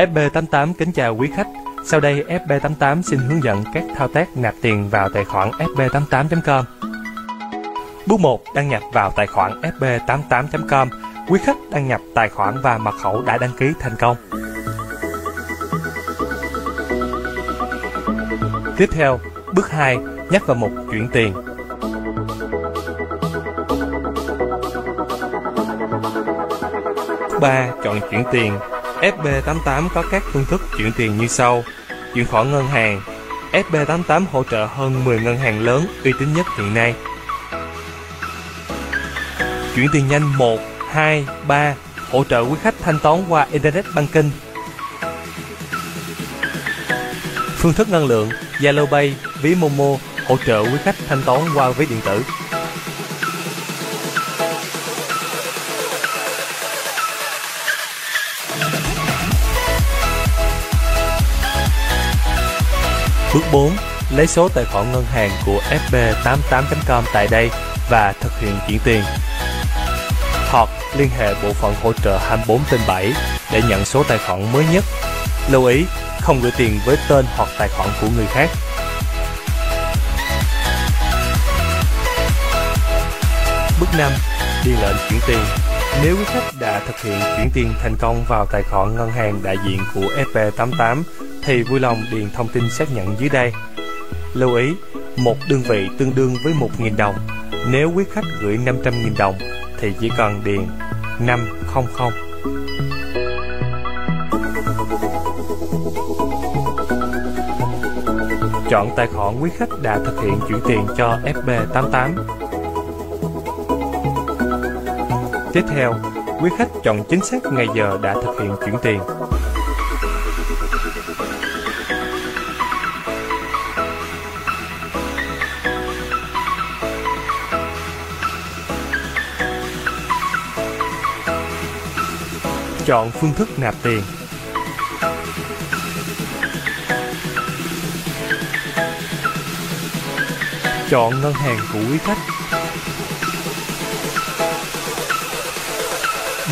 FB88 kính chào quý khách. Sau đây FB88 xin hướng dẫn các thao tác nạp tiền vào tài khoản fb88.com. Bước 1. Đăng nhập vào tài khoản fb88.com. Quý khách đăng nhập tài khoản và mật khẩu đã đăng ký thành công. Tiếp theo, bước 2. Nhắc vào mục chuyển tiền. Bước 3. Chọn chuyển tiền. FB88 có các phương thức chuyển tiền như sau. Chuyển khoản ngân hàng. FB88 hỗ trợ hơn 10 ngân hàng lớn uy tín nhất hiện nay. Chuyển tiền nhanh 1, 2, 3 hỗ trợ quý khách thanh toán qua Internet Banking. Phương thức ngân lượng Zalo Pay, ví Momo hỗ trợ quý khách thanh toán qua ví điện tử. Bước 4. Lấy số tài khoản ngân hàng của fb88.com tại đây và thực hiện chuyển tiền. Hoặc liên hệ bộ phận hỗ trợ 24 trên 7 để nhận số tài khoản mới nhất. Lưu ý, không gửi tiền với tên hoặc tài khoản của người khác. Bước 5. Điền lệnh chuyển tiền Nếu quý khách đã thực hiện chuyển tiền thành công vào tài khoản ngân hàng đại diện của FP88 thì vui lòng điền thông tin xác nhận dưới đây. Lưu ý, một đơn vị tương đương với 1.000 đồng. Nếu quý khách gửi 500.000 đồng thì chỉ cần điền 500. Chọn tài khoản quý khách đã thực hiện chuyển tiền cho FB88. Tiếp theo, quý khách chọn chính xác ngày giờ đã thực hiện chuyển tiền. Chọn phương thức nạp tiền. Chọn ngân hàng của quý khách.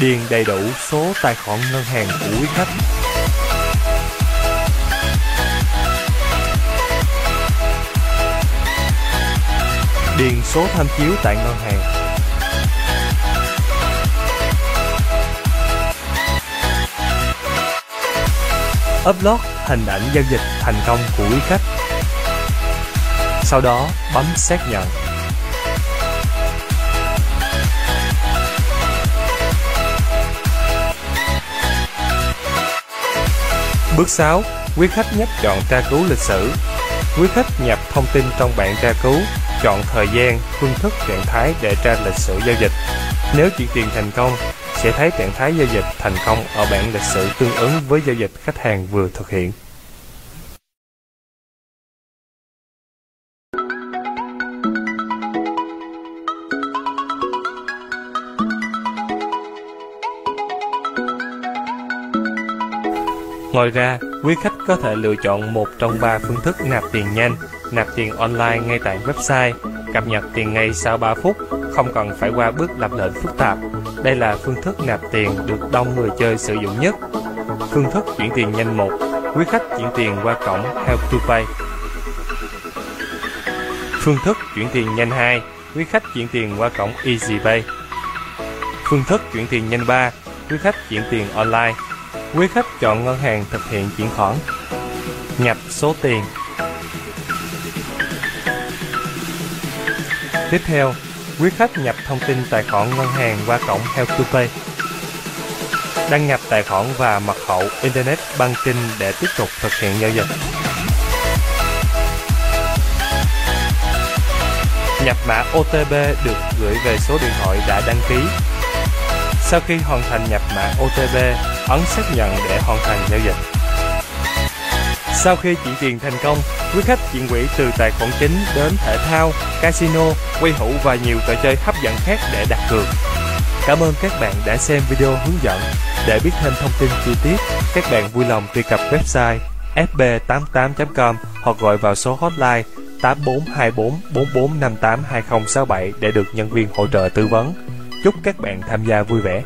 Điền đầy đủ số tài khoản ngân hàng của quý khách. Điền số tham chiếu tại ngân hàng. Upload hình ảnh giao dịch thành công của quý khách. Sau đó bấm xác nhận. Bước 6. Quý khách nhấp chọn tra cứu lịch sử. Quý khách nhập thông tin trong bảng tra cứu, chọn thời gian, phương thức trạng thái để tra lịch sử giao dịch. Nếu chuyển tiền thành công, sẽ thấy trạng thái giao dịch thành công ở bảng lịch sử tương ứng với giao dịch khách hàng vừa thực hiện. Ngoài ra, quý khách có thể lựa chọn một trong ba phương thức nạp tiền nhanh, nạp tiền online ngay tại website, cập nhật tiền ngay sau 3 phút, không cần phải qua bước lập lệnh phức tạp. Đây là phương thức nạp tiền được đông người chơi sử dụng nhất. Phương thức chuyển tiền nhanh 1, quý khách chuyển tiền qua cổng Help to Pay. Phương thức chuyển tiền nhanh 2, quý khách chuyển tiền qua cổng Easy Pay. Phương thức chuyển tiền nhanh 3, quý khách chuyển tiền online. Quý khách chọn ngân hàng thực hiện chuyển khoản. Nhập số tiền. Tiếp theo, quý khách nhập thông tin tài khoản ngân hàng qua cổng Help to Pay. Đăng nhập tài khoản và mật khẩu Internet Banking để tiếp tục thực hiện giao dịch. Nhập mã OTP được gửi về số điện thoại đã đăng ký. Sau khi hoàn thành nhập mã OTP, ấn xác nhận để hoàn thành giao dịch. Sau khi chuyển tiền thành công, quý khách chuyển quỹ từ tài khoản chính đến thể thao, casino, quay hũ và nhiều trò chơi hấp dẫn khác để đặt cược. Cảm ơn các bạn đã xem video hướng dẫn. Để biết thêm thông tin chi tiết, các bạn vui lòng truy cập website fb88.com hoặc gọi vào số hotline 8424 4458 2067 để được nhân viên hỗ trợ tư vấn. Chúc các bạn tham gia vui vẻ.